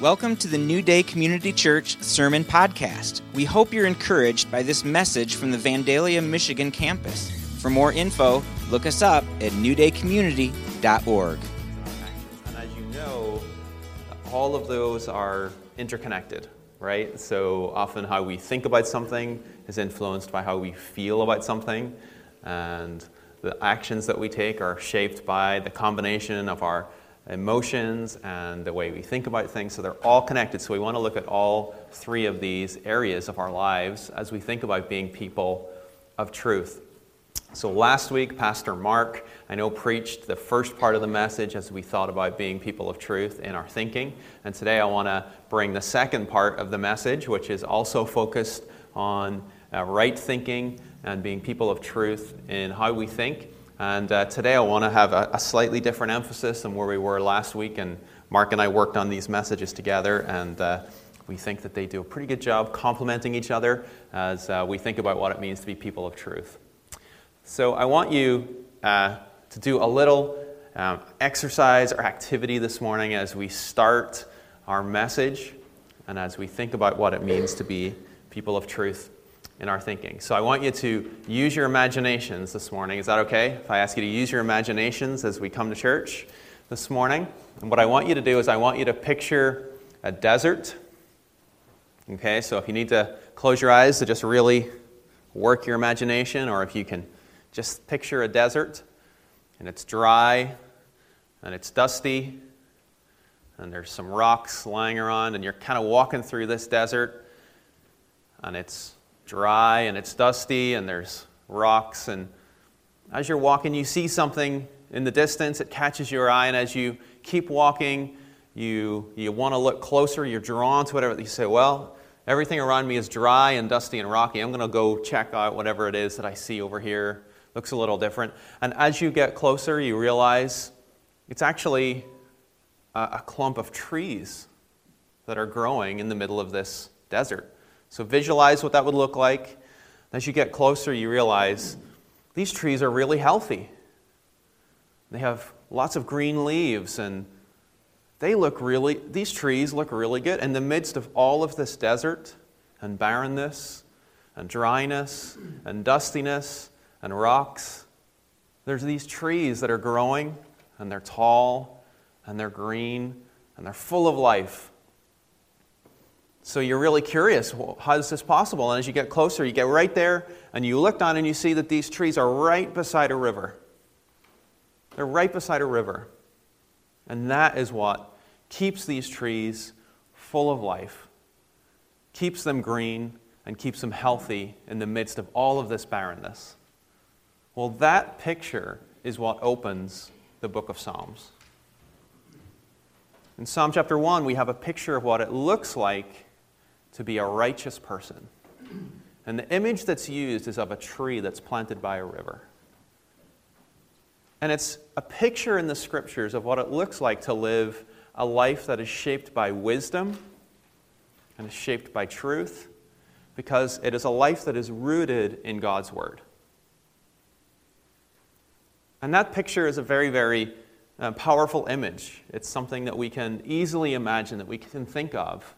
Welcome to the New Day Community Church Sermon Podcast. We hope you're encouraged by this message from the Vandalia, Michigan campus. For more info, look us up at newdaycommunity.org. And as you know, all of those are interconnected, right? So often how we think about something is influenced by how we feel about something, and the actions that we take are shaped by the combination of our emotions and the way we think about things. So they're all connected. So we want to look at all three of these areas of our lives as we think about being people of truth. So last week, Pastor Mark, I know, preached the first part of the message as we thought about being people of truth in our thinking. And today I want to bring the second part of the message, which is also focused on uh, right thinking and being people of truth in how we think. And uh, today I want to have a, a, slightly different emphasis than where we were last week. And Mark and I worked on these messages together, and uh, we think that they do a pretty good job complementing each other as uh, we think about what it means to be people of truth. So I want you uh, to do a little um, exercise or activity this morning as we start our message and as we think about what it means to be people of truth in our thinking. So I want you to use your imaginations this morning. Is that okay? If I ask you to use your imaginations as we come to church this morning? And what I want you to do is I want you to picture a desert. Okay, so if you need to close your eyes to just really work your imagination, or if you can just picture a desert and it's dry and it's dusty and there's some rocks lying around, and you're kind of walking through this desert and it's dry and it's dusty and there's rocks. And as you're walking, you see something in the distance, it catches your eye, and as you keep walking, you, you want to look closer, you're drawn to whatever. You say, Well, everything around me is dry and dusty and rocky. I'm going to go check out whatever it is that I see over here. Looks a little different. And as you get closer, you realize it's actually a, a clump of trees that are growing in the middle of this desert. So visualize what that would look like. As you get closer, you realize these trees are really healthy. They have lots of green leaves and they look really, these trees look really good. In the midst of all of this desert and barrenness and dryness and dustiness and rocks, there's these trees that are growing and they're tall and they're green and they're full of life. So you're really curious, well, how is this possible? And as you get closer, you get right there and you look down and you see that these trees are right beside a river. They're right beside a river. And that is what keeps these trees full of life, keeps them green, and keeps them healthy in the midst of all of this barrenness. Well, that picture is what opens the book of Psalms. In Psalm chapter 1, we have a picture of what it looks like to be a righteous person. And the image that's used is of a tree that's planted by a river. And it's a picture in the scriptures of what it looks like to live a life that is shaped by wisdom and is shaped by truth, because it is a life that is rooted in God's Word. And that picture is a very, very uh, powerful image. It's something that we can easily imagine, that we can think of.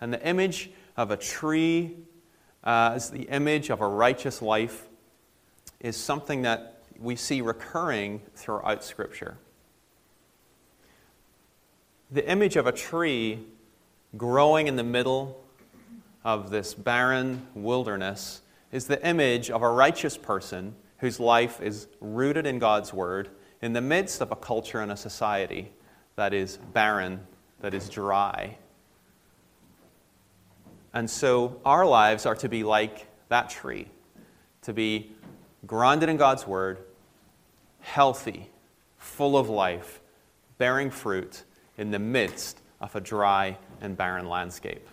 And the image of a tree uh, as the image of a righteous life is something that we see recurring throughout Scripture. The image of a tree growing in the middle of this barren wilderness is the image of a righteous person whose life is rooted in God's Word in the midst of a culture and a society that is barren, that is dry, and so our lives are to be like that tree, to be grounded in God's Word, healthy, full of life, bearing fruit in the midst of a dry and barren landscape.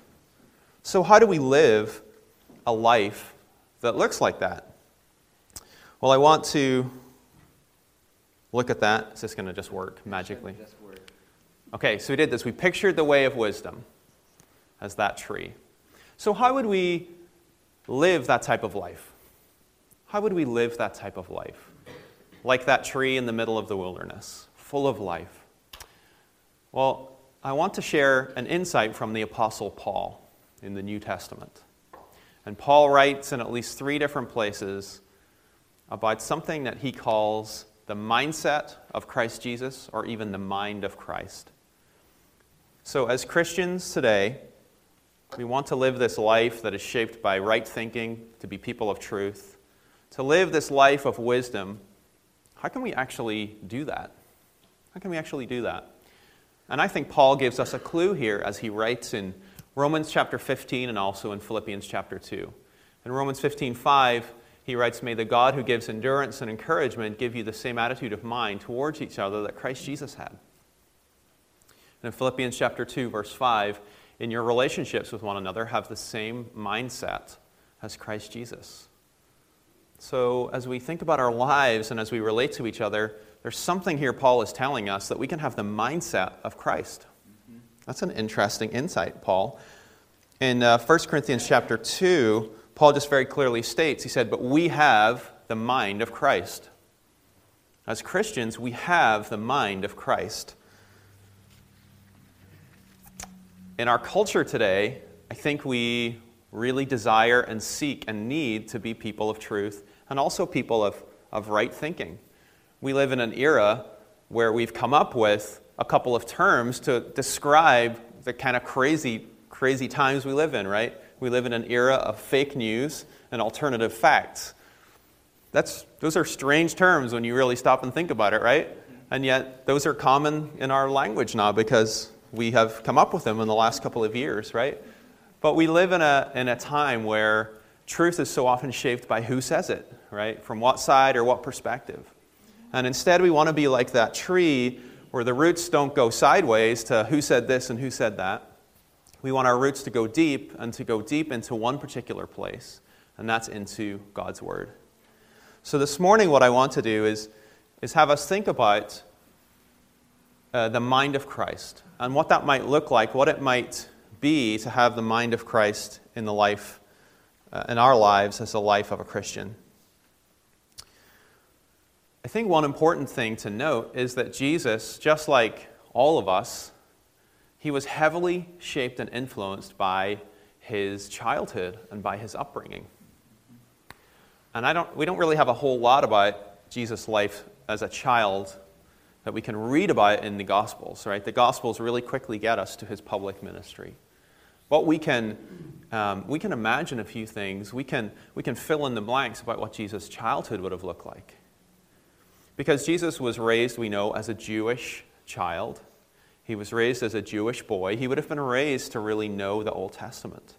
So, how do we live a life that looks like that? Well, I want to look at that. Is this going to just work magically? Okay, so we did this. We pictured the way of wisdom as that tree. So, how would we live that type of life? How would we live that type of life? Like that tree in the middle of the wilderness, full of life. Well, I want to share an insight from the Apostle Paul in the New Testament. And Paul writes in at least three different places about something that he calls the mindset of Christ Jesus, or even the mind of Christ. So, as Christians today, we want to live this life that is shaped by right thinking, to be people of truth, to live this life of wisdom. How can we actually do that? How can we actually do that? And I think Paul gives us a clue here as he writes in Romans chapter 15 and also in Philippians chapter 2. In Romans 15 5, he writes, May the God who gives endurance and encouragement give you the same attitude of mind towards each other that Christ Jesus had. And in Philippians chapter 2, verse 5, in your relationships with one another, have the same mindset as Christ Jesus. So, as we think about our lives and as we relate to each other, there's something here Paul is telling us that we can have the mindset of Christ. That's an interesting insight, Paul. In uh, 1 Corinthians chapter 2, Paul just very clearly states, he said, But we have the mind of Christ. As Christians, we have the mind of Christ. In our culture today, I think we really desire and seek and need to be people of truth and also people of, of right thinking. We live in an era where we've come up with a couple of terms to describe the kind of crazy, crazy times we live in, right? We live in an era of fake news and alternative facts. That's, those are strange terms when you really stop and think about it, right? And yet, those are common in our language now because we have come up with them in the last couple of years, right? But we live in a, in a time where truth is so often shaped by who says it, right? From what side or what perspective. And instead, we want to be like that tree where the roots don't go sideways to who said this and who said that. We want our roots to go deep and to go deep into one particular place, and that's into God's Word. So this morning, what I want to do is, is have us think about uh, the mind of Christ and what that might look like, what it might be to have the mind of Christ in the life, uh, in our lives as the life of a Christian. I think one important thing to note is that Jesus, just like all of us, he was heavily shaped and influenced by his childhood and by his upbringing. And I don't, we don't really have a whole lot about Jesus' life as a child that we can read about in the Gospels, right? The Gospels really quickly get us to his public ministry. But we can, um, we can imagine a few things. We can, we can fill in the blanks about what Jesus' childhood would have looked like. Because Jesus was raised, we know, as a Jewish child. He was raised as a Jewish boy. He would have been raised to really know the Old Testament.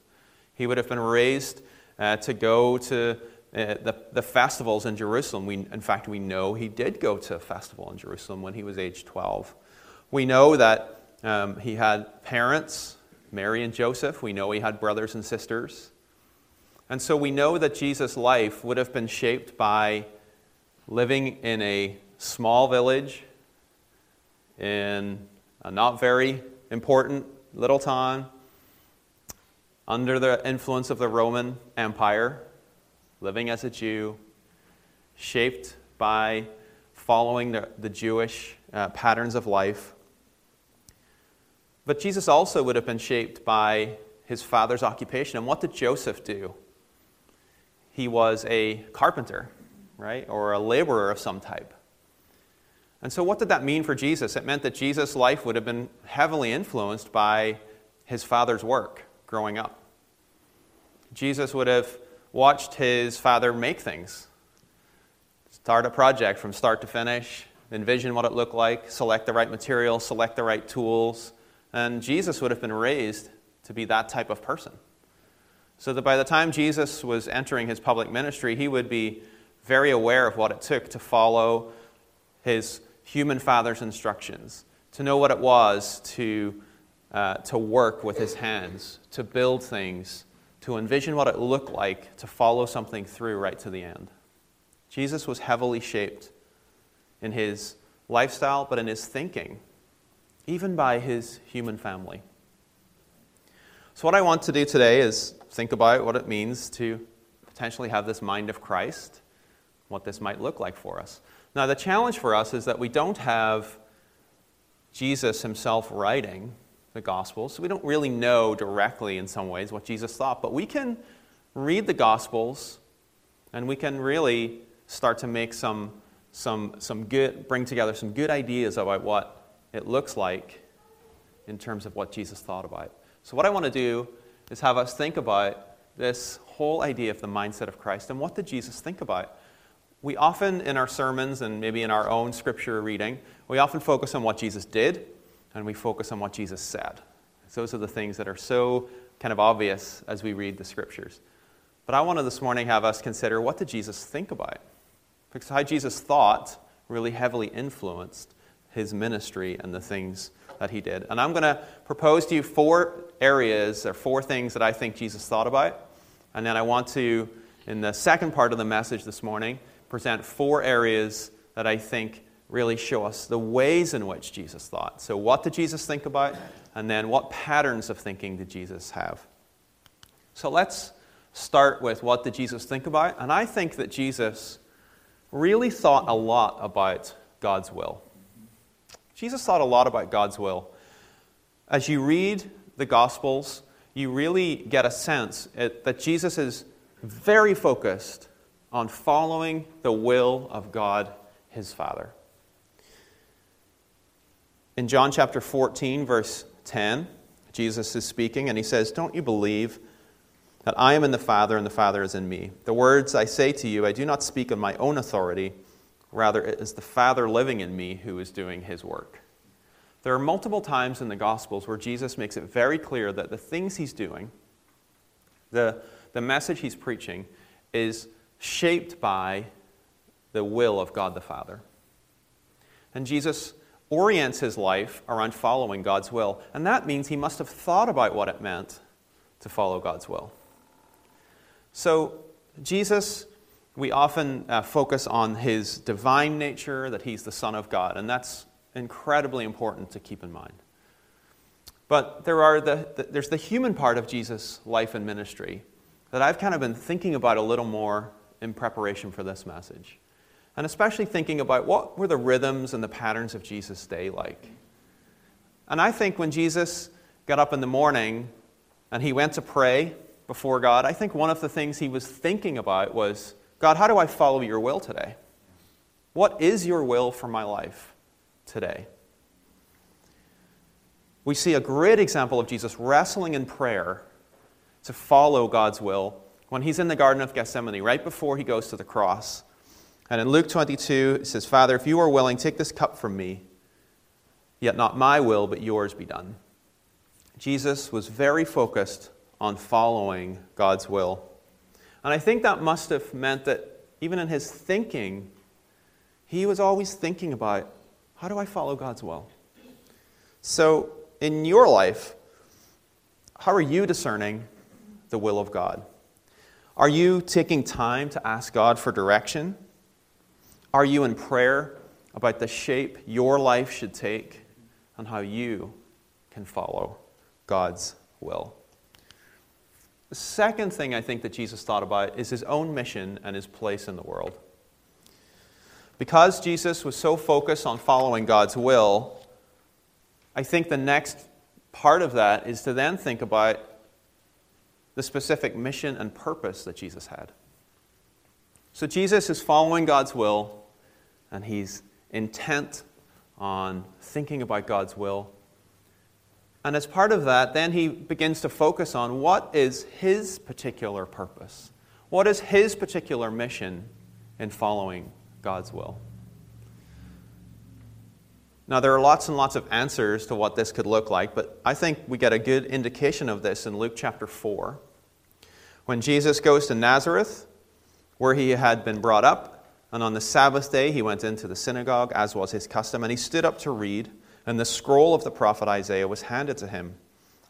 He would have been raised uh, to go to uh, the, the festivals in Jerusalem. We, in fact, we know he did go to a festival in Jerusalem when he was age 12. We know that um, he had parents, Mary and Joseph. We know he had brothers and sisters. And so we know that Jesus' life would have been shaped by living in a small village in a not very important little town under the influence of the Roman Empire, living as a Jew, shaped by following the, the Jewish uh, patterns of life. But Jesus also would have been shaped by his father's occupation. And what did Joseph do? He was a carpenter right? Or a laborer of some type. And so, what did that mean for Jesus? It meant that Jesus' life would have been heavily influenced by his father's work growing up. Jesus would have watched his father make things, start a project from start to finish, envision what it looked like, select the right material, select the right tools. And Jesus would have been raised to be that type of person. So that by the time Jesus was entering his public ministry, he would be very aware of what it took to follow his human father's instructions, to know what it was to, uh, to work with his hands, to build things, to envision what it looked like to follow something through right to the end. Jesus was heavily shaped in his lifestyle, but in his thinking, even by his human family. So, what I want to do today is think about what it means to potentially have this mind of Christ what this might look like for us. Now, the challenge for us is that we don't have Jesus himself writing the Gospels, so we don't really know directly in some ways what Jesus thought, but we can read the Gospels and we can really start to make some, some, some good, bring together some good ideas about what it looks like in terms of what Jesus thought about. So, what I want to do is have us think about this whole idea of the mindset of Christ and what did Jesus think about? We often, in our sermons and maybe in our own scripture reading, we often focus on what Jesus did and we focus on what Jesus said. Those are the things that are so kind of obvious as we read the scriptures. But I want to this morning have us consider what did Jesus think about? Because how Jesus thought really heavily influenced his ministry and the things that he did. And I'm going to propose to you four areas or four things that I think Jesus thought about. And then I want to, in the second part of the message this morning, present four areas that I think really show us the ways in which Jesus thought. So, what did Jesus think about? And then, what patterns of thinking did Jesus have? So, let's start with what did Jesus think about? And I think that Jesus really thought a lot about God's will. Jesus thought a lot about God's will. As you read the Gospels, you really get a sense that Jesus is very focused on following the will of God, his Father. In John chapter 14, verse 10, Jesus is speaking and he says, Don't you believe that I am in the Father and the Father is in me? The words I say to you, I do not speak on my own authority. Rather, it is the Father living in me who is doing his work. There are multiple times in the Gospels where Jesus makes it very clear that the things he's doing, the, the message he's preaching, is shaped by the will of God the Father. And Jesus orients his life around following God's will. And that means he must have thought about what it meant to follow God's will. So, Jesus, we often uh, focus on his divine nature, that he's the Son of God, and that's incredibly important to keep in mind. But there are the, the, there's the human part of Jesus' life and ministry that I've kind of been thinking about a little more in preparation for this message and especially thinking about what were the rhythms and the patterns of Jesus' day like. And I think when Jesus got up in the morning and he went to pray before God, I think one of the things he was thinking about was God, how do I follow your will today? What is your will for my life today? We see a great example of Jesus wrestling in prayer to follow God's will when he's in the Garden of Gethsemane, right before he goes to the cross. And in Luke 22, it says, Father, if you are willing, take this cup from me, yet not my will, but yours be done. Jesus was very focused on following God's will. And I think that must have meant that even in his thinking, he was always thinking about how do I follow God's will? So, in your life, how are you discerning the will of God? Are you taking time to ask God for direction? Are you in prayer about the shape your life should take and how you can follow God's will? The second thing I think that Jesus thought about is his own mission and his place in the world. Because Jesus was so focused on following God's will, I think the next part of that is to then think about the specific mission and purpose that Jesus had. So Jesus is following God's will and he's intent on thinking about God's will. And as part of that, then he begins to focus on what is his particular purpose? What is his particular mission in following God's will? Now, there are lots and lots of answers to what this could look like, but I think we get a good indication of this in Luke chapter 4. When Jesus goes to Nazareth, where he had been brought up, and on the Sabbath day, he went into the synagogue, as was his custom, and he stood up to read. And the scroll of the prophet Isaiah was handed to him.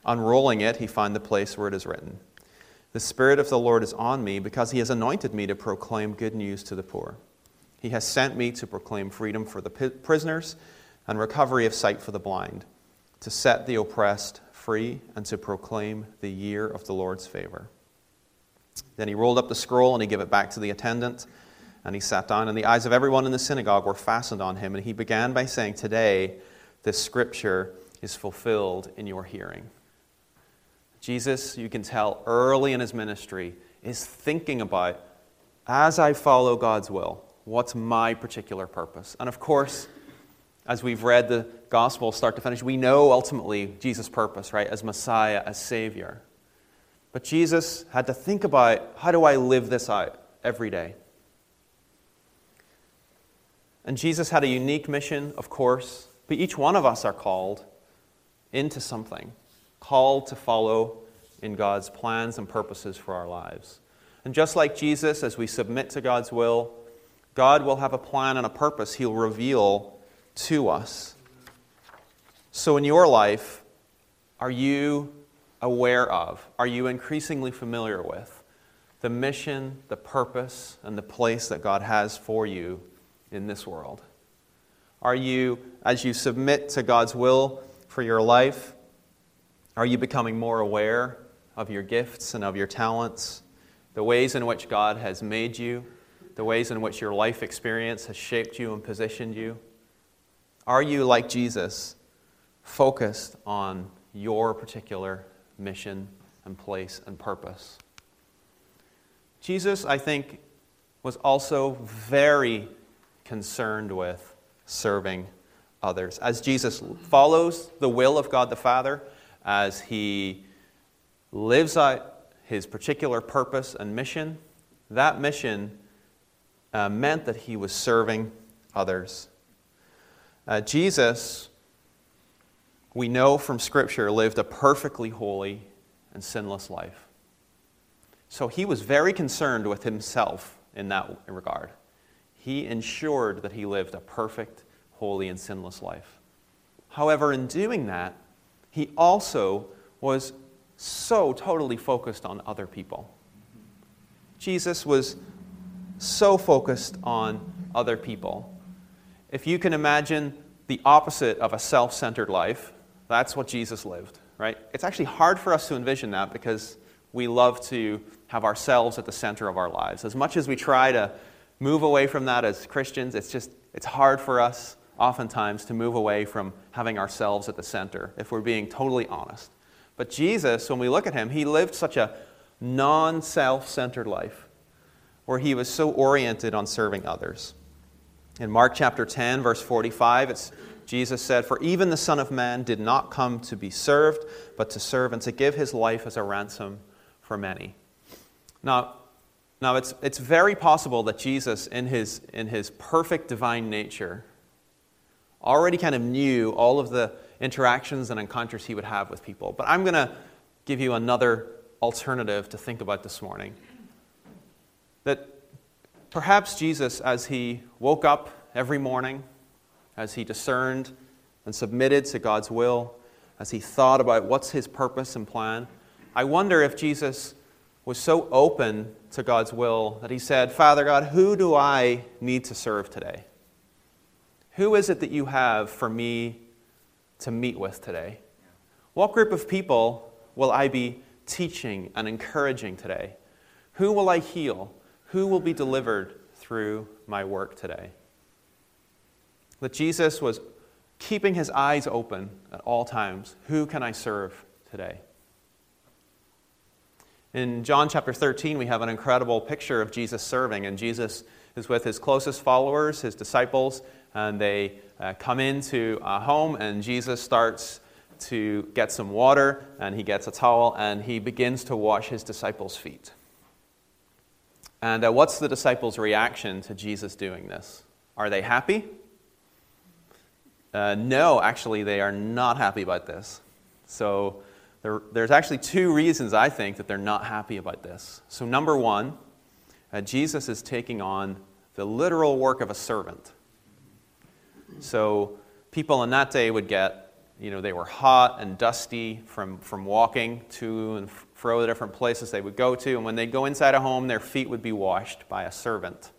Unrolling it, he found the place where it is written The Spirit of the Lord is on me, because he has anointed me to proclaim good news to the poor. He has sent me to proclaim freedom for the prisoners and recovery of sight for the blind, to set the oppressed free, and to proclaim the year of the Lord's favor. Then he rolled up the scroll and he gave it back to the attendant. And he sat down, and the eyes of everyone in the synagogue were fastened on him. And he began by saying, Today, this scripture is fulfilled in your hearing. Jesus, you can tell early in his ministry, is thinking about, as I follow God's will, what's my particular purpose? And of course, as we've read the gospel start to finish, we know ultimately Jesus' purpose, right? As Messiah, as Savior. But Jesus had to think about how do I live this out every day? And Jesus had a unique mission, of course, but each one of us are called into something, called to follow in God's plans and purposes for our lives. And just like Jesus, as we submit to God's will, God will have a plan and a purpose He'll reveal to us. So, in your life, are you aware of, are you increasingly familiar with the mission, the purpose, and the place that God has for you in this world? Are you, as you submit to God's will for your life, are you becoming more aware of your gifts and of your talents, the ways in which God has made you, the ways in which your life experience has shaped you and positioned you? Are you, like Jesus, focused on your particular mission and place and purpose? Jesus, I think, was also very concerned with serving others. As Jesus follows the will of God the Father, as he lives out his particular purpose and mission, that mission uh, meant that he was serving others. Uh, Jesus, we know from Scripture, lived a perfectly holy and sinless life. So he was very concerned with himself in that regard. He ensured that he lived a perfect, holy, and sinless life. However, in doing that, he also was so totally focused on other people. Jesus was so focused on other people. If you can imagine the opposite of a self centered life, that's what Jesus lived, right? It's actually hard for us to envision that because we love to have ourselves at the center of our lives. As much as we try to move away from that as Christians, it's just it's hard for us oftentimes to move away from having ourselves at the center if we're being totally honest. But Jesus, when we look at him, he lived such a non self centered life where he was so oriented on serving others. In Mark chapter 10, verse 45, it's, Jesus said, For even the Son of Man did not come to be served, but to serve and to give his life as a ransom for many. Now, now it's, it's very possible that Jesus, in his, in his perfect divine nature, already kind of knew all of the interactions and encounters he would have with people. But I'm going to give you another alternative to think about this morning. That perhaps Jesus, as he woke up every morning, as he discerned and submitted to God's will, as he thought about what's his purpose and plan, I wonder if Jesus was so open to God's will that he said, Father God, who do I need to serve today? Who is it that you have for me to meet with today? What group of people will I be teaching and encouraging today? Who will I heal? Who will be delivered through my work today? That Jesus was keeping his eyes open at all times. Who can I serve today? In John chapter 13, we have an incredible picture of Jesus serving, and Jesus is with his closest followers, his disciples, and they uh, come into a home, and Jesus starts to get some water, and he gets a towel, and he begins to wash his disciples' feet. And uh, what's the disciples' reaction to Jesus doing this? Are they happy? Uh, no, actually, they are not happy about this. So there, there's actually two reasons I think that they're not happy about this. So, number one, uh, Jesus is taking on the literal work of a servant. So people in that day would get, you know, they were hot and dusty from, from walking to and fro the different places they would go to. And when they'd go inside a home, their feet would be washed by a servant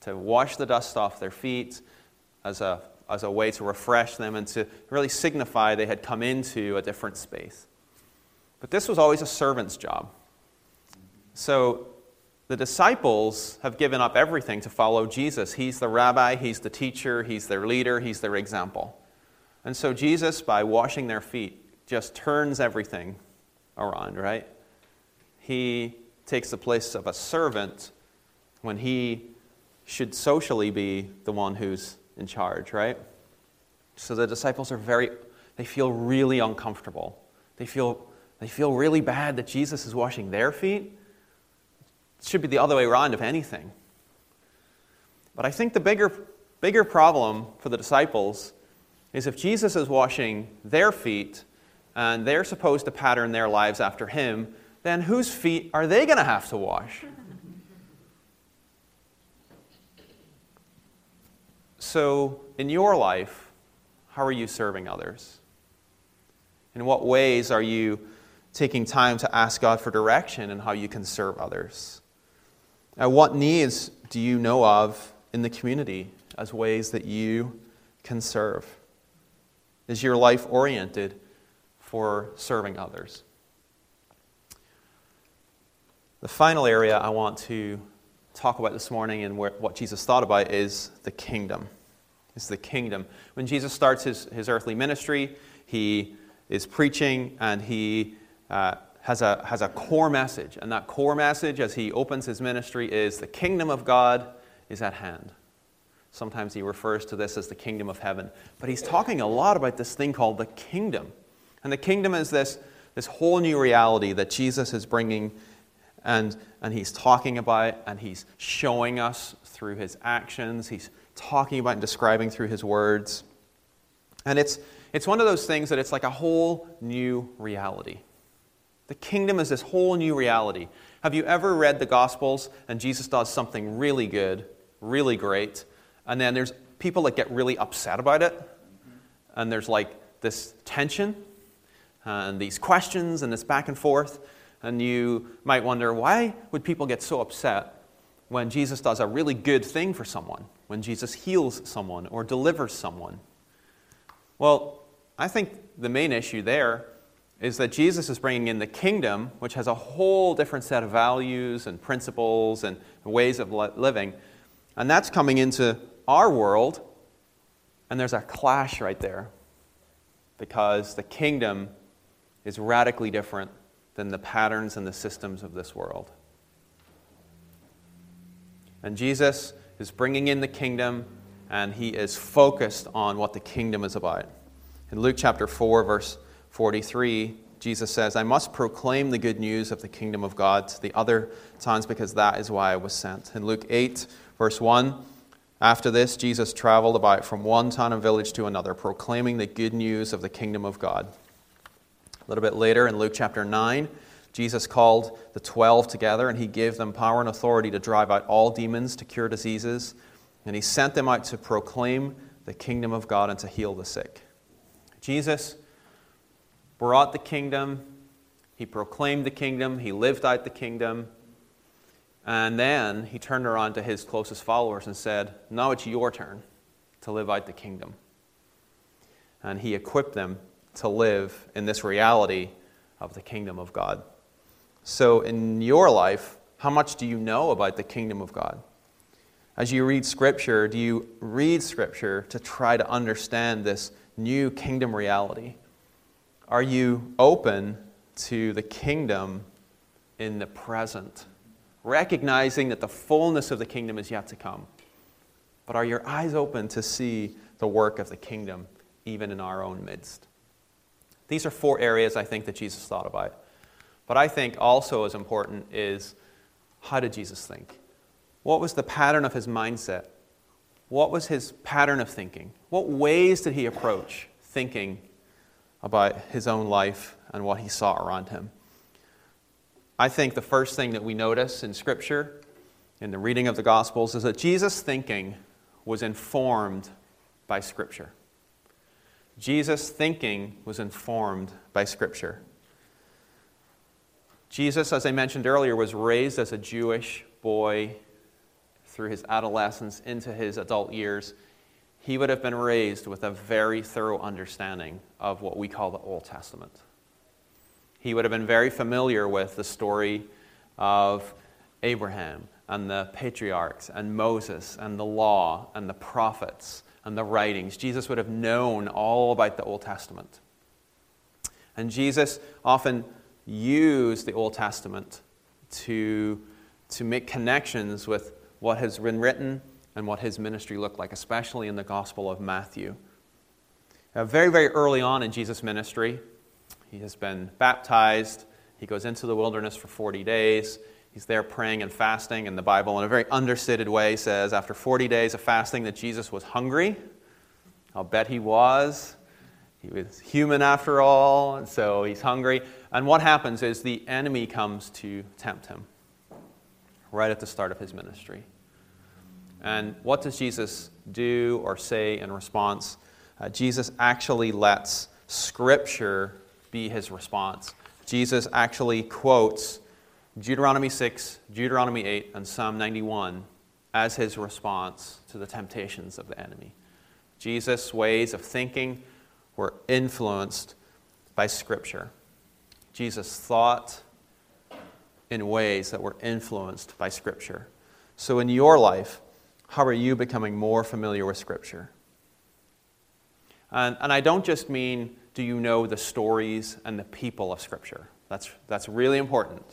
to wash the dust off their feet as a, as a way to refresh them and to really signify they had come into a different space. But this was always a servant's job. So the disciples have given up everything to follow Jesus. He's the rabbi, he's the teacher, he's their leader, he's their example. And so Jesus, by washing their feet, just turns everything around, right? He takes the place of a servant when he should socially be the one who's in charge, right? So the disciples are very, they feel really uncomfortable. They feel, they feel really bad that Jesus is washing their feet. It should be the other way around, if anything. But I think the bigger, bigger problem for the disciples is if Jesus is washing their feet and they're supposed to pattern their lives after him, then whose feet are they going to have to wash? So, in your life, how are you serving others? In what ways are you taking time to ask God for direction and how you can serve others? Now, what needs do you know of in the community as ways that you can serve? Is your life oriented for serving others? The final area I want to talk about this morning and what Jesus thought about is the kingdom. Is the kingdom. When Jesus starts his, his earthly ministry, he is preaching and he uh, has, a, has a core message. And that core message, as he opens his ministry, is the kingdom of God is at hand. Sometimes he refers to this as the kingdom of heaven. But he's talking a lot about this thing called the kingdom. And the kingdom is this, this whole new reality that Jesus is bringing and, and he's talking about and he's showing us through his actions. He's talking about and describing through his words. And it's, it's one of those things that it's like a whole new reality. The kingdom is this whole new reality. Have you ever read the Gospels and Jesus does something really good, really great, and then there's people that get really upset about it, and there's like this tension and these questions and this back and forth, and you might wonder why would people get so upset when Jesus does a really good thing for someone, when Jesus heals someone or delivers someone? Well, I think the main issue there is that Jesus is bringing in the kingdom, which has a whole different set of values and principles and ways of living. And that's coming into our world, and there's a clash right there because the kingdom is radically different than the patterns and the systems of this world. And Jesus is bringing in the kingdom, and he is focused on what the kingdom is about. In Luke chapter 4, verse 43, Jesus says, I must proclaim the good news of the kingdom of God to the other towns because that is why I was sent. In Luke 8, verse 1, after this, Jesus traveled about from one town and village to another, proclaiming the good news of the kingdom of God. A little bit later in Luke chapter 9, Jesus called the twelve together and he gave them power and authority to drive out all demons, to cure diseases, and he sent them out to proclaim the kingdom of God and to heal the sick. Jesus brought the kingdom, he proclaimed the kingdom, he lived out the kingdom, and then he turned around to his closest followers and said, Now it's your turn to live out the kingdom. And he equipped them to live in this reality of the kingdom of God. So, in your life, how much do you know about the kingdom of God? As you read Scripture, do you read Scripture to try to understand this new kingdom reality? Are you open to the kingdom in the present, recognizing that the fullness of the kingdom is yet to come? But are your eyes open to see the work of the kingdom even in our own midst? These are four areas I think that Jesus thought about. But I think also as important is how did Jesus think? What was the pattern of his mindset? What was his pattern of thinking? What ways did he approach thinking about his own life and what he saw around him? I think the first thing that we notice in Scripture, in the reading of the Gospels, is that Jesus' thinking was informed by Scripture. Jesus' thinking was informed by Scripture. Jesus, as I mentioned earlier, was raised as a Jewish boy through his adolescence into his adult years, he would have been raised with a very thorough understanding of what we call the Old Testament. He would have been very familiar with the story of Abraham and the patriarchs and Moses and the law and the prophets and the writings. Jesus would have known all about the Old Testament. And Jesus often used the Old Testament to, to make connections with what has been written and what his ministry looked like, especially in the Gospel of Matthew. Uh, very, very early on in Jesus' ministry, he has been baptized. He goes into the wilderness for 40 days. He's there praying and fasting, and the Bible, in a very understated way, says after 40 days of fasting that Jesus was hungry. I'll bet he was. He was human after all, and so he's hungry. And what happens is the enemy comes to tempt him right at the start of his ministry. And what does Jesus do or say in response? Uh, Jesus actually lets Scripture be his response. Jesus actually quotes Deuteronomy 6, Deuteronomy 8, and Psalm 91 as his response to the temptations of the enemy. Jesus' ways of thinking were influenced by Scripture. Jesus thought in ways that were influenced by Scripture. So, in your life, how are you becoming more familiar with Scripture? And, and I don't just mean, do you know the stories and the people of Scripture? That's, that's really important.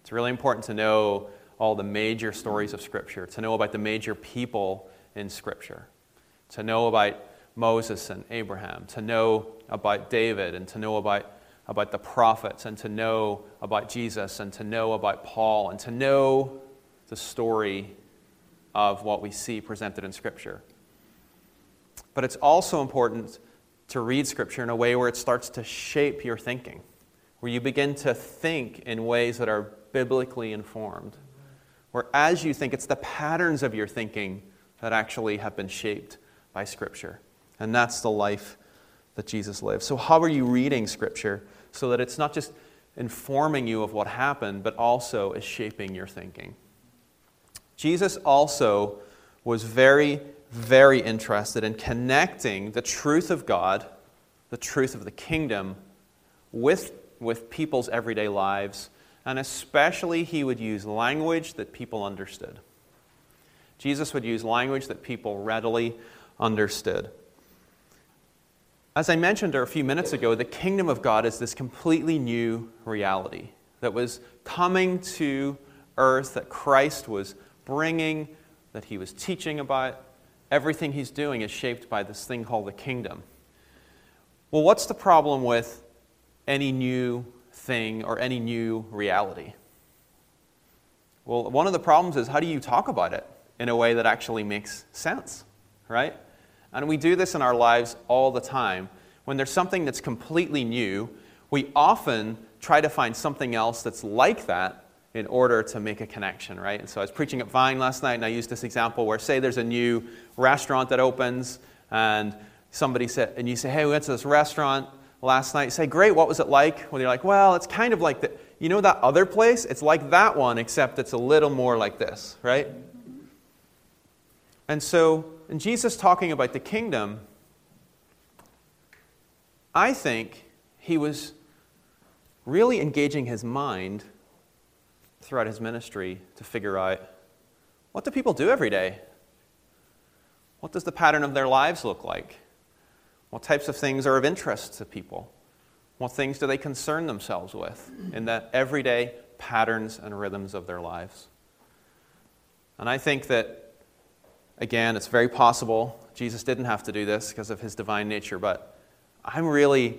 It's really important to know all the major stories of Scripture, to know about the major people in Scripture, to know about Moses and Abraham, to know about David, and to know about, about the prophets, and to know about Jesus, and to know about Paul, and to know the story of what we see presented in Scripture. But it's also important to read Scripture in a way where it starts to shape your thinking, where you begin to think in ways that are biblically informed. Where as you think, it's the patterns of your thinking that actually have been shaped by Scripture. And that's the life that Jesus lived. So, how are you reading Scripture so that it's not just informing you of what happened, but also is shaping your thinking? Jesus also was very, very interested in connecting the truth of God, the truth of the kingdom, with, with people's everyday lives and especially he would use language that people understood. Jesus would use language that people readily understood. As I mentioned a few minutes ago, the kingdom of God is this completely new reality that was coming to earth, that Christ was bringing, that he was teaching about. Everything he's doing is shaped by this thing called the kingdom. Well, what's the problem with any new thing or any new reality? Well, one of the problems is how do you talk about it in a way that actually makes sense, right? And we do this in our lives all the time. When there's something that's completely new, we often try to find something else that's like that in order to make a connection, right? And so I was preaching at Vine last night and I used this example where, say, there's a new restaurant that opens and somebody said, and you say, hey, we went to this restaurant last night. You say, great, what was it like? Well, you're like, well, it's kind of like that. You know that other place? It's like that one, except it's a little more like this, right? And so, in Jesus talking about the kingdom, I think he was really engaging his mind throughout his ministry to figure out what do people do every day? What does the pattern of their lives look like? What types of things are of interest to people? What things do they concern themselves with in the everyday patterns and rhythms of their lives? And I think that, again, it's very possible Jesus didn't have to do this because of his divine nature, but I'm really,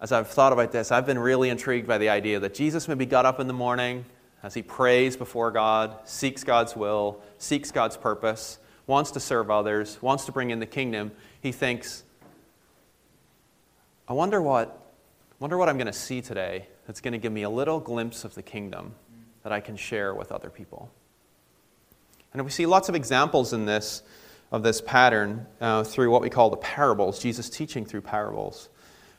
as I've thought about this, I've been really intrigued by the idea that Jesus maybe got up in the morning as he prays before God, seeks God's will, seeks God's purpose, wants to serve others, wants to bring in the kingdom. He thinks, I wonder what, wonder what I'm going to see today that's going to give me a little glimpse of the kingdom that I can share with other people. And we see lots of examples in this of this pattern uh, through what we call the parables, Jesus teaching through parables.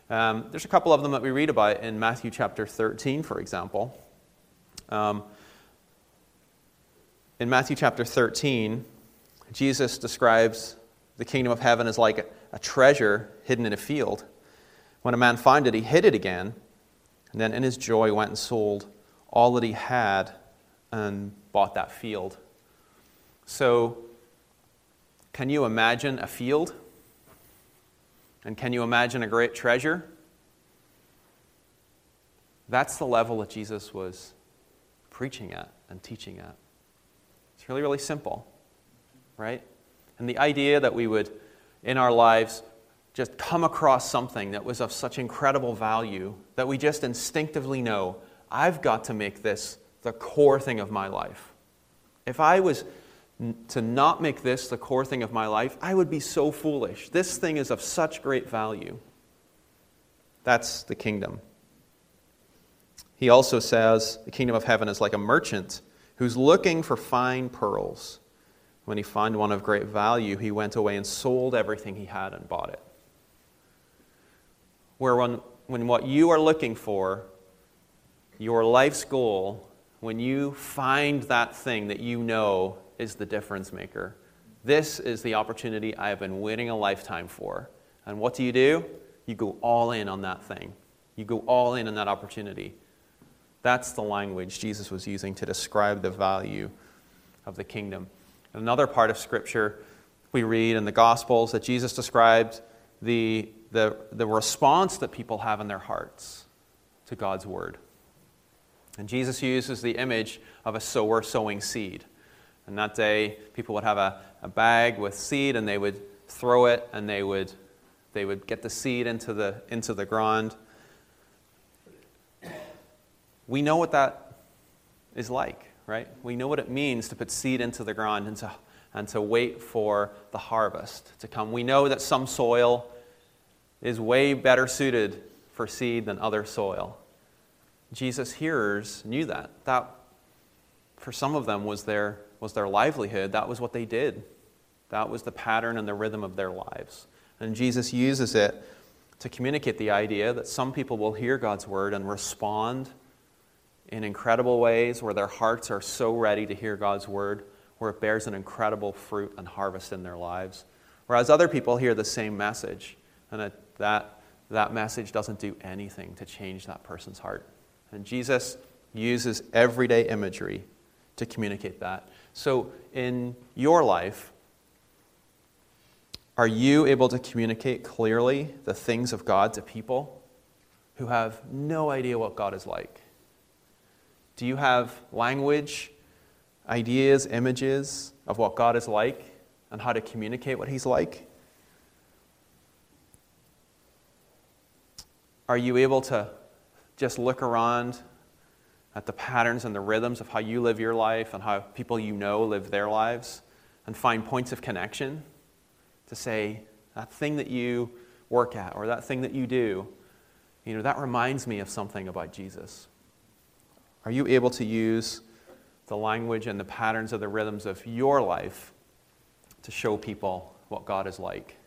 Um, there's a couple of them that we read about in Matthew chapter 13, for example. Um, in Matthew chapter 13, Jesus describes the kingdom of heaven as like a, treasure hidden in a field. When a man found it, he hid it again, and then in his joy went and sold all that he had and bought that field. So, Can you imagine a field? And can you imagine a great treasure? That's the level that Jesus was preaching at and teaching at. It's really, really simple, right? And the idea that we would, in our lives, just come across something that was of such incredible value that we just instinctively know I've got to make this the core thing of my life. If I was to not make this the core thing of my life, I would be so foolish. This thing is of such great value. That's the kingdom. He also says the kingdom of heaven is like a merchant who's looking for fine pearls. When he found one of great value, he went away and sold everything he had and bought it. Where when, when what you are looking for, your life's goal, when you find that thing that you know is the difference maker, this is the opportunity I have been waiting a lifetime for. And what do you do? You go all in on that thing. You go all in on that opportunity. That's the language Jesus was using to describe the value of the kingdom. Another part of Scripture we read in the Gospels that Jesus described the, the, the response that people have in their hearts to God's Word. And Jesus uses the image of a sower sowing seed. And that day, people would have a, a bag with seed and they would throw it and they would, they would get the seed into the, into the ground we know what that is like, right? We know what it means to put seed into the ground and to, and to wait for the harvest to come. We know that some soil is way better suited for seed than other soil. Jesus' hearers knew that. That, for some of them, was their, was their livelihood. That was what they did. That was the pattern and the rhythm of their lives. And Jesus uses it to communicate the idea that some people will hear God's word and respond in incredible ways, where their hearts are so ready to hear God's word, where it bears an incredible fruit and harvest in their lives. Whereas other people hear the same message, and that, that message doesn't do anything to change that person's heart. And Jesus uses everyday imagery to communicate that. So, in your life, are you able to communicate clearly the things of God to people who have no idea what God is like? Do you have language, ideas, images of what God is like and how to communicate what He's like? Are you able to just look around at the patterns and the rhythms of how you live your life and how people you know live their lives and find points of connection to say, that thing that you work at or that thing that you do, you know, that reminds me of something about Jesus. Are you able to use the language and the patterns of the rhythms of your life to show people what God is like?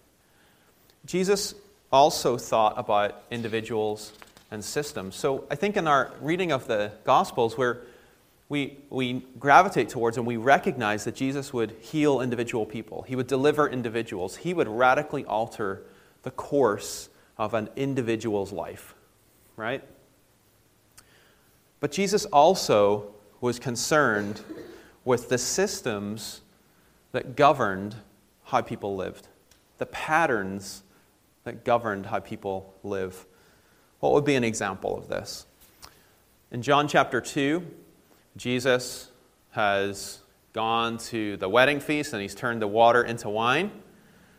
Jesus also thought about individuals and systems. So I think in our reading of the Gospels, where we, we gravitate towards and we recognize that Jesus would heal individual people, he would deliver individuals, he would radically alter the course of an individual's life, right? But Jesus also was concerned with the systems that governed how people lived, the patterns that governed how people live. What would be an example of this? In John chapter 2, Jesus has gone to the wedding feast and he's turned the water into wine.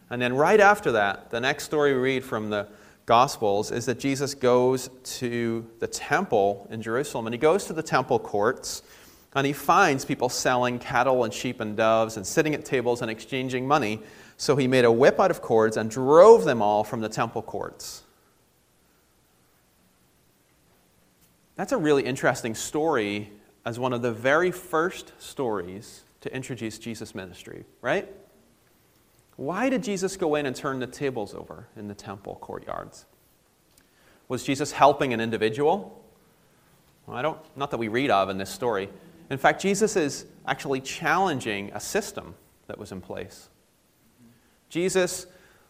And then, right after that, the next story we read from the Gospels is that Jesus goes to the temple in Jerusalem and he goes to the temple courts and he finds people selling cattle and sheep and doves and sitting at tables and exchanging money. So he made a whip out of cords and drove them all from the temple courts. That's a really interesting story as one of the very first stories to introduce Jesus' ministry, right? Why did Jesus go in and turn the tables over in the temple courtyards? Was Jesus helping an individual? Well, I don't, not that we read of in this story. In fact, Jesus is actually challenging a system that was in place. Jesus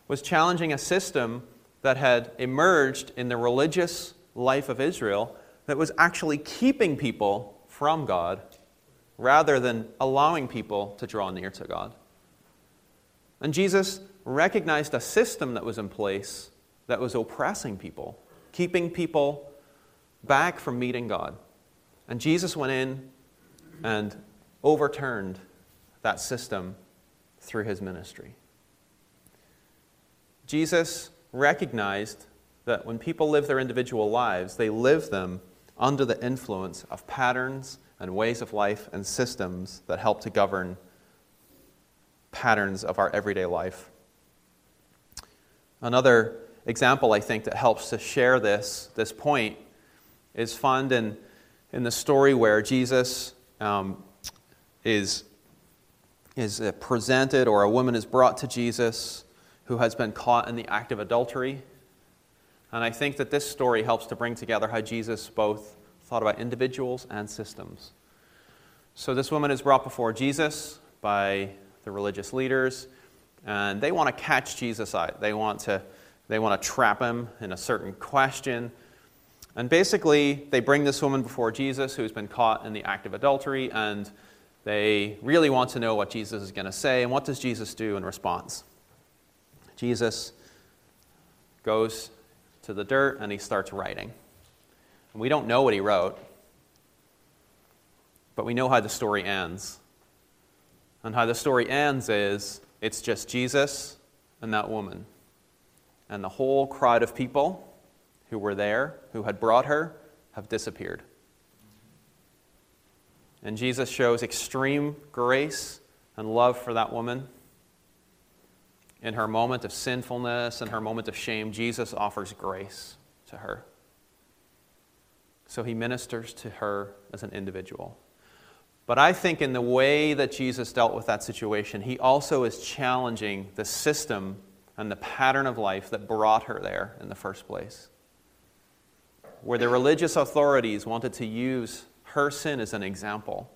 was challenging a system that had emerged in the religious life of Israel that was actually keeping people from God rather than allowing people to draw near to God. And Jesus recognized a system that was in place that was oppressing people, keeping people back from meeting God. And Jesus went in and overturned that system through his ministry. Jesus recognized that when people live their individual lives, they live them under the influence of patterns and ways of life and systems that help to govern patterns of our everyday life. Another example, I think, that helps to share this, this point is found in, in the story where Jesus um, is, is uh, presented, or a woman is brought to Jesus who has been caught in the act of adultery. And I think that this story helps to bring together how Jesus both thought about individuals and systems. So this woman is brought before Jesus by the religious leaders, and they want to catch Jesus out. They want to, they want to trap him in a certain question. And basically, they bring this woman before Jesus who's been caught in the act of adultery, and they really want to know what Jesus is going to say. And what does Jesus do in response? Jesus goes to the dirt and he starts writing. And we don't know what he wrote, but we know how the story ends. And how the story ends is it's just Jesus and that woman. And the whole crowd of people who were there, who had brought her, have disappeared. And Jesus shows extreme grace and love for that woman. In her moment of sinfulness and her moment of shame, Jesus offers grace to her. So he ministers to her as an individual. But I think in the way that Jesus dealt with that situation, he also is challenging the system and the pattern of life that brought her there in the first place. Where the religious authorities wanted to use her sin as an example.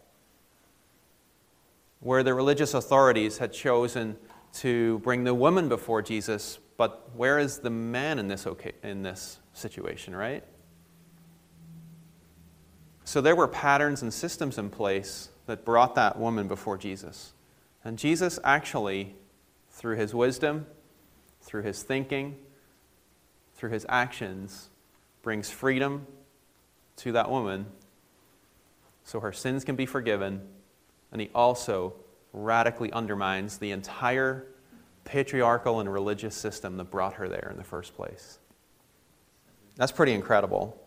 Where the religious authorities had chosen to bring the woman before Jesus, but where is the man in this, okay, in this situation, right? So there were patterns and systems in place that brought that woman before Jesus. And Jesus actually, through his wisdom, through his thinking, through his actions, brings freedom to that woman so her sins can be forgiven. And he also radically undermines the entire patriarchal and religious system that brought her there in the first place. That's pretty incredible.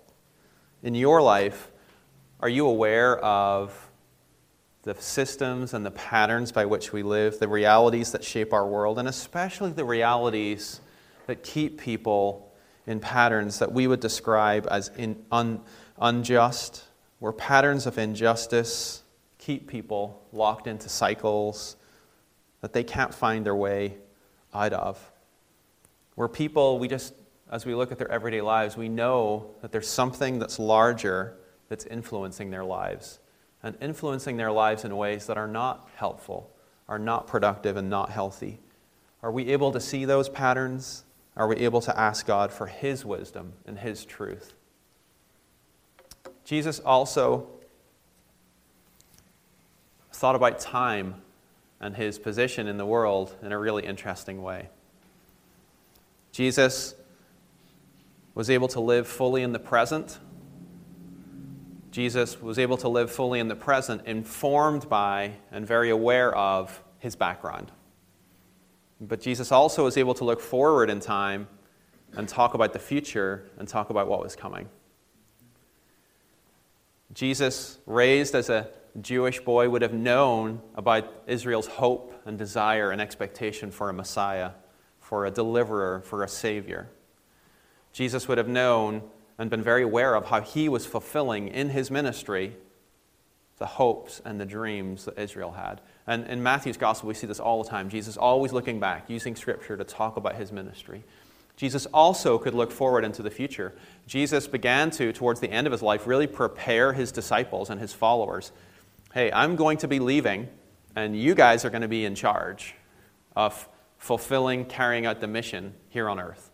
In your life, are you aware of the systems and the patterns by which we live, the realities that shape our world, and especially the realities that keep people in patterns that we would describe as in, un, unjust, where patterns of injustice keep people locked into cycles that they can't find their way out of. Where people, we just, as we look at their everyday lives, we know that there's something that's larger that's influencing their lives and influencing their lives in ways that are not helpful, are not productive, and not healthy. Are we able to see those patterns? Are we able to ask God for His wisdom and His truth? Jesus also thought about time and his position in the world in a really interesting way. Jesus was able to live fully in the present Jesus was able to live fully in the present, informed by and very aware of his background. But Jesus also was able to look forward in time and talk about the future and talk about what was coming. Jesus, raised as a Jewish boy, would have known about Israel's hope and desire and expectation for a Messiah, for a deliverer, for a Savior. Jesus would have known and been very aware of how he was fulfilling in his ministry the hopes and the dreams that Israel had. And in Matthew's gospel, we see this all the time. Jesus always looking back, using scripture to talk about his ministry. Jesus also could look forward into the future. Jesus began to, towards the end of his life, really prepare his disciples and his followers. Hey, I'm going to be leaving, and you guys are going to be in charge of fulfilling, carrying out the mission here on earth.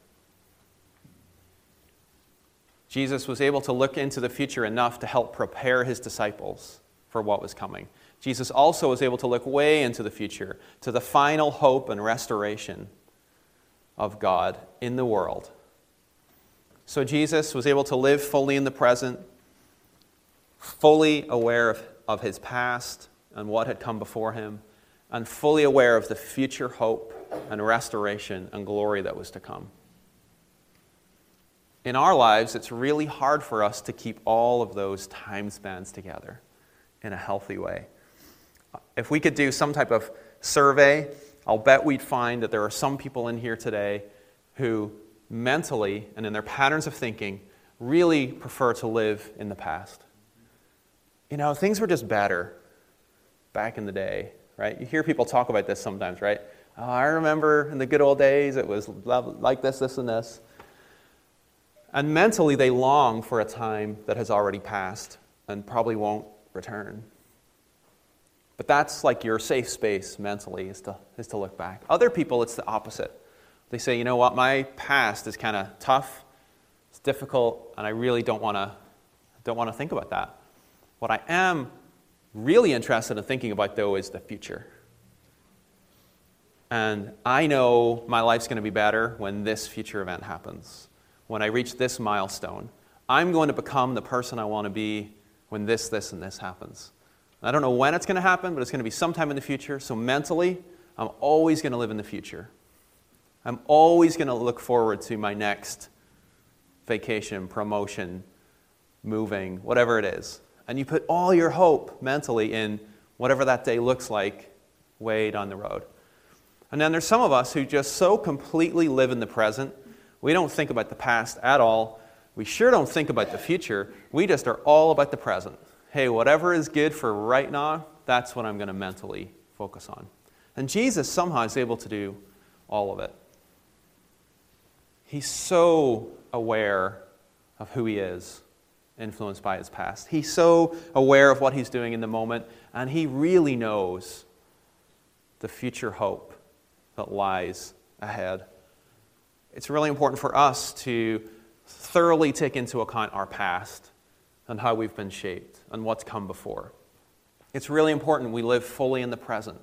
Jesus was able to look into the future enough to help prepare his disciples for what was coming. Jesus also was able to look way into the future, to the final hope and restoration of God in the world. So Jesus was able to live fully in the present, fully aware of, of his past and what had come before him, and fully aware of the future hope and restoration and glory that was to come. In our lives, it's really hard for us to keep all of those time spans together in a healthy way. If we could do some type of survey, I'll bet we'd find that there are some people in here today who mentally and in their patterns of thinking really prefer to live in the past. You know, things were just better back in the day, right? You hear people talk about this sometimes, right? Oh, I remember in the good old days it was like this, this, and this. And mentally, they long for a time that has already passed and probably won't return. But that's like your safe space mentally, is to, is to look back. Other people, it's the opposite. They say, you know what, my past is kind of tough, it's difficult, and I really don't want to don't want to think about that. What I am really interested in thinking about, though, is the future. And I know my life's going to be better when this future event happens, when I reach this milestone. I'm going to become the person I want to be when this, this, and this happens. I don't know when it's going to happen, but it's going to be sometime in the future. So mentally, I'm always going to live in the future. I'm always going to look forward to my next vacation, promotion, moving, whatever it is. And you put all your hope mentally in whatever that day looks like way down the road. And then there's some of us who just so completely live in the present. We don't think about the past at all. We sure don't think about the future. We just are all about the present hey, whatever is good for right now, that's what I'm going to mentally focus on. And Jesus somehow is able to do all of it. He's so aware of who he is, influenced by his past. He's so aware of what he's doing in the moment, and he really knows the future hope that lies ahead. It's really important for us to thoroughly take into account our past and how we've been shaped and what's come before. It's really important we live fully in the present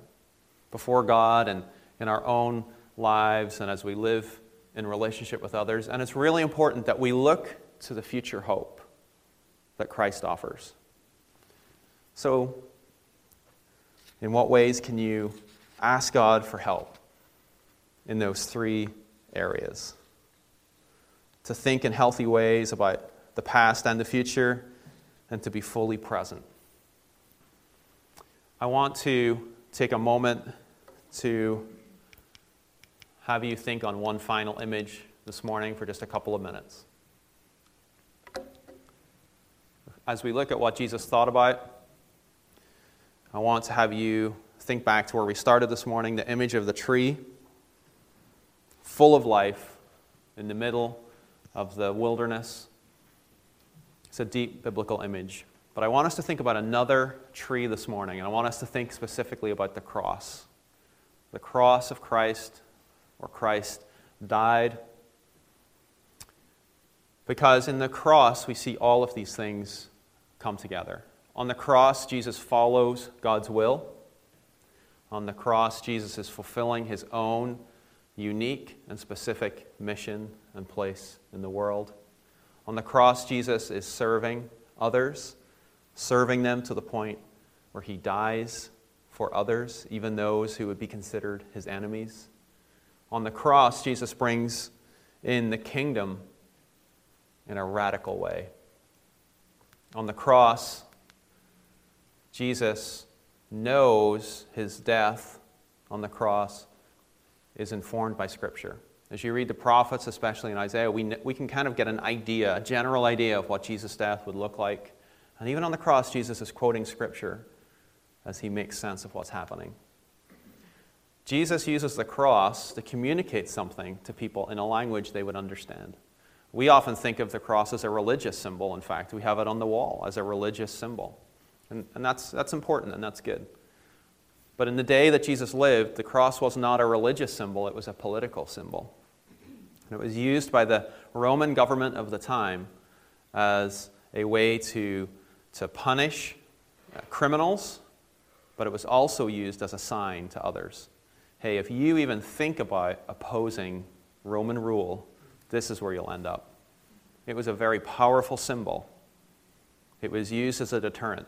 before God and in our own lives and as we live in relationship with others. And it's really important that we look to the future hope that Christ offers. So, in what ways can you ask God for help in those three areas? To think in healthy ways about the past and the future, and to be fully present. I want to take a moment to have you think on one final image this morning for just a couple of minutes. As we look at what Jesus thought about, I want to have you think back to where we started this morning the image of the tree, full of life, in the middle of the wilderness it's a deep biblical image. But I want us to think about another tree this morning, and I want us to think specifically about the cross. The cross of Christ, where Christ died. Because in the cross, we see all of these things come together. On the cross, Jesus follows God's will. On the cross, Jesus is fulfilling his own unique and specific mission and place in the world. On the cross, Jesus is serving others, serving them to the point where he dies for others, even those who would be considered his enemies. On the cross, Jesus brings in the kingdom in a radical way. On the cross, Jesus knows his death on the cross is informed by Scripture. As you read the prophets, especially in Isaiah, we, we can kind of get an idea, a general idea of what Jesus' death would look like. And even on the cross, Jesus is quoting Scripture as he makes sense of what's happening. Jesus uses the cross to communicate something to people in a language they would understand. We often think of the cross as a religious symbol. In fact, we have it on the wall as a religious symbol. And, and that's, that's important and that's good. But in the day that Jesus lived, the cross was not a religious symbol, it was a political symbol. And it was used by the Roman government of the time as a way to, to punish uh, criminals, but it was also used as a sign to others. Hey, if you even think about opposing Roman rule, this is where you'll end up. It was a very powerful symbol. It was used as a deterrent.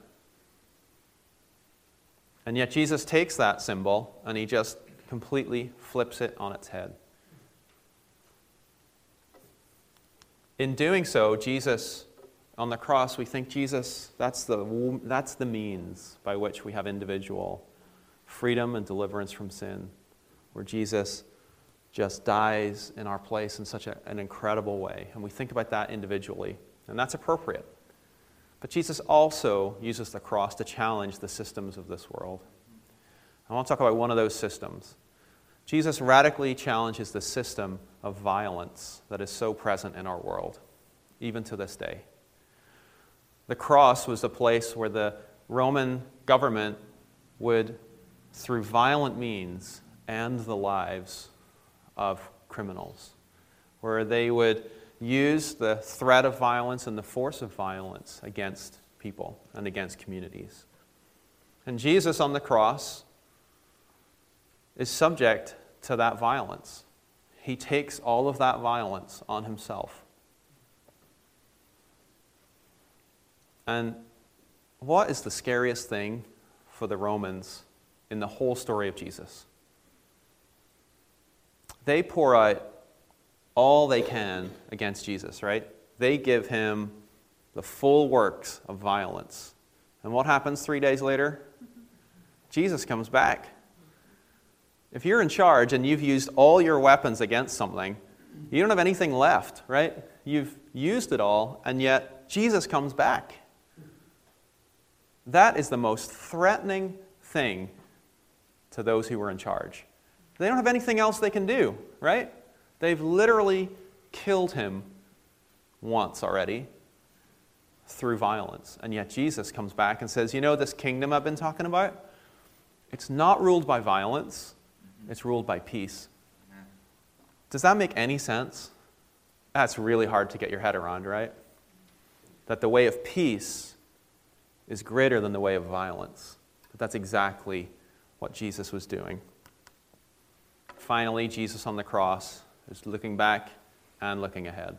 And yet Jesus takes that symbol and he just completely flips it on its head. In doing so, Jesus, on the cross, we think Jesus, that's the, that's the means by which we have individual freedom and deliverance from sin, where Jesus just dies in our place in such a, an incredible way. And we think about that individually, and that's appropriate. But Jesus also uses the cross to challenge the systems of this world. I want to talk about one of those systems. Jesus radically challenges the system of violence that is so present in our world, even to this day. The cross was the place where the Roman government would, through violent means, end the lives of criminals, where they would use the threat of violence and the force of violence against people and against communities. And Jesus on the cross is subject to that violence. He takes all of that violence on himself. And what is the scariest thing for the Romans in the whole story of Jesus? They pour out all they can against Jesus, right? They give him the full works of violence. And what happens three days later? Jesus comes back. If you're in charge and you've used all your weapons against something, you don't have anything left, right? You've used it all, and yet Jesus comes back. That is the most threatening thing to those who were in charge. They don't have anything else they can do, right? They've literally killed him once already through violence. And yet Jesus comes back and says, You know, this kingdom I've been talking about? It's not ruled by violence, it's ruled by peace. Does that make any sense? That's really hard to get your head around, right? That the way of peace is greater than the way of violence. But that's exactly what Jesus was doing. Finally, Jesus on the cross is looking back and looking ahead.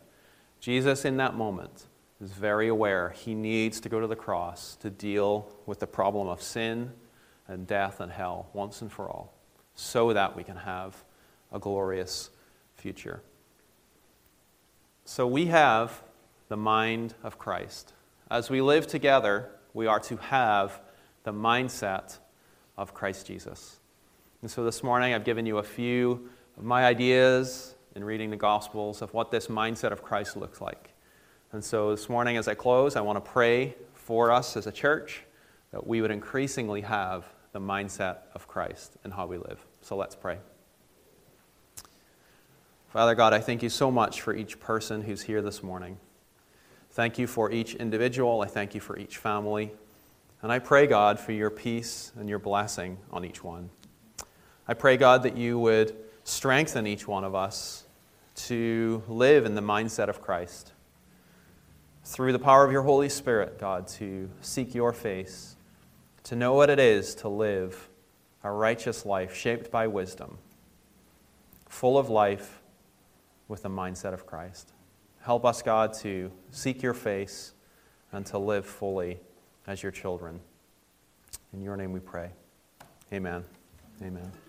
Jesus, in that moment, is very aware he needs to go to the cross to deal with the problem of sin and death and hell once and for all, so that we can have a glorious future. So we have the mind of Christ. As we live together, we are to have the mindset of Christ Jesus. And so this morning, I've given you a few of my ideas in reading the Gospels of what this mindset of Christ looks like. And so this morning, as I close, I want to pray for us as a church that we would increasingly have the mindset of Christ in how we live. So let's pray. Father God, I thank you so much for each person who's here this morning. Thank you for each individual. I thank you for each family. And I pray, God, for your peace and your blessing on each one. I pray, God, that you would strengthen each one of us to live in the mindset of Christ. Through the power of your Holy Spirit, God, to seek your face, to know what it is to live a righteous life shaped by wisdom, full of life with the mindset of Christ. Help us, God, to seek your face and to live fully as your children. In your name we pray. Amen. Amen.